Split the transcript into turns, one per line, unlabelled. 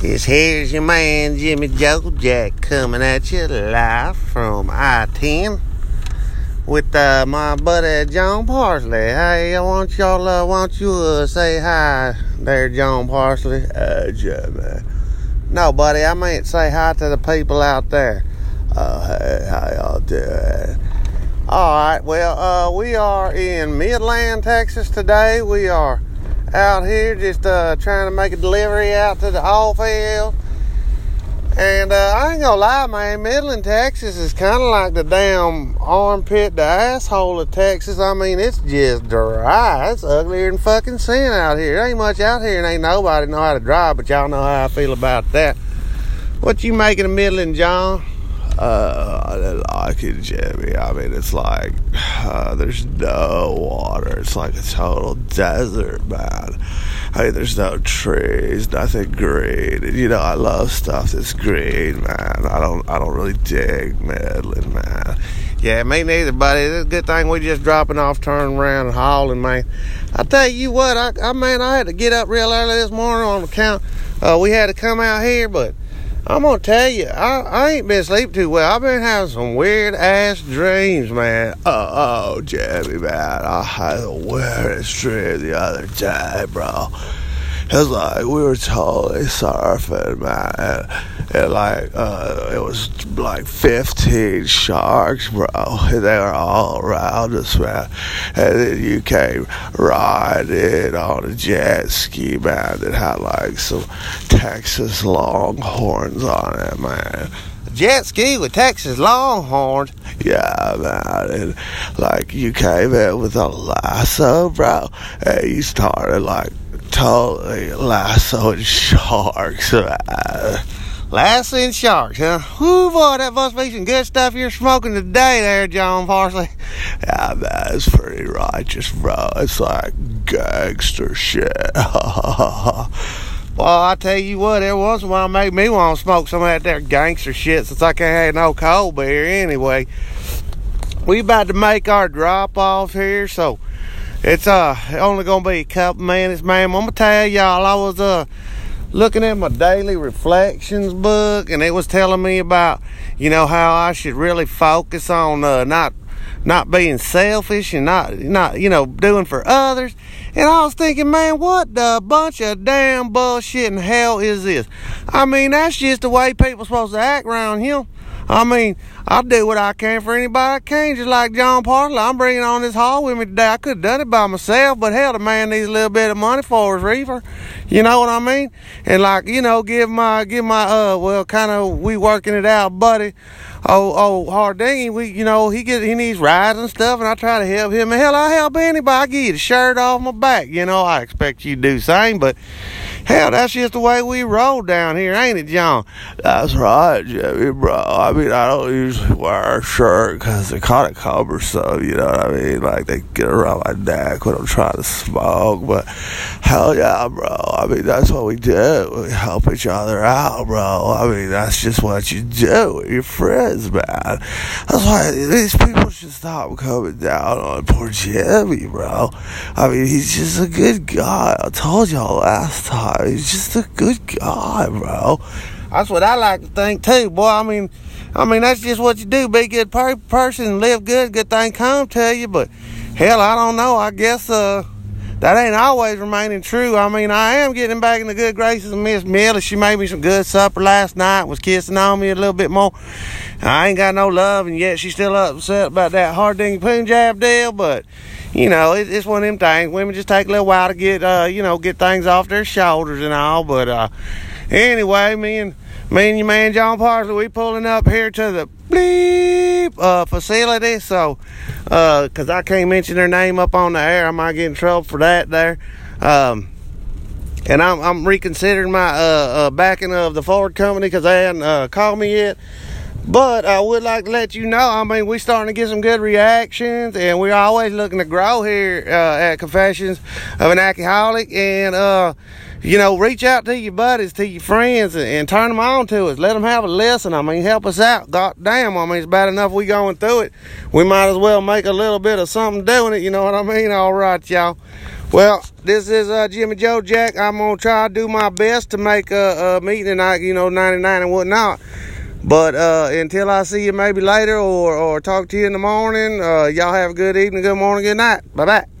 This here's your man Jimmy Joe Jack coming at you live from I-10 with uh, my buddy John Parsley. Hey, I want y'all, uh, want you uh, say hi there, John Parsley? Uh, Jimmy. No, buddy, I meant say hi to the people out there. Uh, hey, how y'all doing? All right, well, uh, we are in Midland, Texas today. We are out here just uh, trying to make a delivery out to the oil field. And uh, I ain't gonna lie, man, Midland, Texas is kind of like the damn armpit, the asshole of Texas. I mean, it's just dry. It's uglier than fucking sin out here. There ain't much out here and ain't nobody know how to drive, but y'all know how I feel about that. What you making of Midland, John?
Uh, I didn't like it, Jimmy. I mean, it's like uh, there's no water. It's like a total desert, man. I mean, there's no trees, nothing green. And, you know, I love stuff that's green, man. I don't, I don't really dig Midland, man.
Yeah, me neither, buddy. It's a good thing we just dropping off, turning around, and hauling, man. I tell you what, I, I man, I had to get up real early this morning on account. Uh, we had to come out here, but I'm gonna tell you, I, I ain't been sleeping too well. I've been having some weird ass dreams, man.
Uh, oh, oh Jimmy, man, I had the weirdest dream the other day, bro. It's like we were totally surfing, man. And, and like, uh, it was like 15 sharks, bro. And they were all around us, man. And then you came riding on a jet ski, man, that had like some Texas Longhorns on it, man
jet ski with Texas Longhorns.
Yeah, man. And like you came in with a lasso, bro, and you started like totally lassoing sharks.
Uh, lassoing sharks, huh? Whoo, boy, that must be some good stuff you're smoking today there, John Parsley.
Yeah, it's pretty righteous, bro. It's like gangster shit. well,
I tell you what, every once in a while made me want to smoke some of that there gangster shit since I can't have no cold beer anyway. We about to make our drop off here, so it's uh only gonna be a couple minutes, man. I'm gonna tell y'all I was uh looking at my daily reflections book and it was telling me about you know how I should really focus on uh, not not being selfish and not not you know doing for others. And I was thinking, man, what the bunch of damn bullshit in hell is this? I mean, that's just the way people supposed to act around here. I mean, I'll do what I can for anybody I can, just like John Parsley. I'm bringing on this haul with me today. I could have done it by myself, but hell, the man needs a little bit of money for his reefer. You know what I mean? And like, you know, give my, give my, uh, well, kind of, we working it out, buddy. Oh, oh, Harding, we, you know, he get, he needs rides and stuff, and I try to help him. Hell, I help anybody. I you the shirt off my back. You know, I expect you to do the same, but Hell, that's just the way we roll down here, ain't it, John?
That's right, Jimmy, bro. I mean, I don't usually wear a shirt because kind of cover so, you know what I mean? Like, they get around my neck when I'm trying to smoke. But hell yeah, bro. I mean, that's what we do. We help each other out, bro. I mean, that's just what you do with your friends, man. That's why these people should stop coming down on poor Jimmy, bro. I mean, he's just a good guy. I told y'all last time. He's just a good guy, bro.
That's what I like to think too, boy. I mean, I mean that's just what you do. Be a good per- person, live good, good thing come to you. But hell, I don't know. I guess uh, that ain't always remaining true. I mean, I am getting back in the good graces of Miss Miller. She made me some good supper last night. Was kissing on me a little bit more. I ain't got no love, and yet she's still upset about that hard ding Punjab deal. But you know, it, it's one of them things. Women just take a little while to get, uh, you know, get things off their shoulders and all. But uh, anyway, me and me and your man John Parsley, we pulling up here to the bleep uh, facility. So, because uh, I can't mention their name up on the air, I might get in trouble for that there. Um, and I'm, I'm reconsidering my uh, uh, backing of the Ford company because they hadn't uh, called me yet. But I would like to let you know, I mean, we're starting to get some good reactions, and we're always looking to grow here uh, at Confessions of an Alcoholic. And, uh, you know, reach out to your buddies, to your friends, and, and, turn them on to us. Let them have a listen. I mean, help us out. God damn, I mean, it's bad enough we going through it. We might as well make a little bit of something doing it. You know what I mean? All right, y'all. Well, this is uh, Jimmy Joe Jack. I'm gonna try to do my best to make a, a meeting tonight, you know, 99 and whatnot. But uh, until I see you maybe later or, or talk to you in the morning, uh, y'all have a good evening, good morning, good night. Bye bye.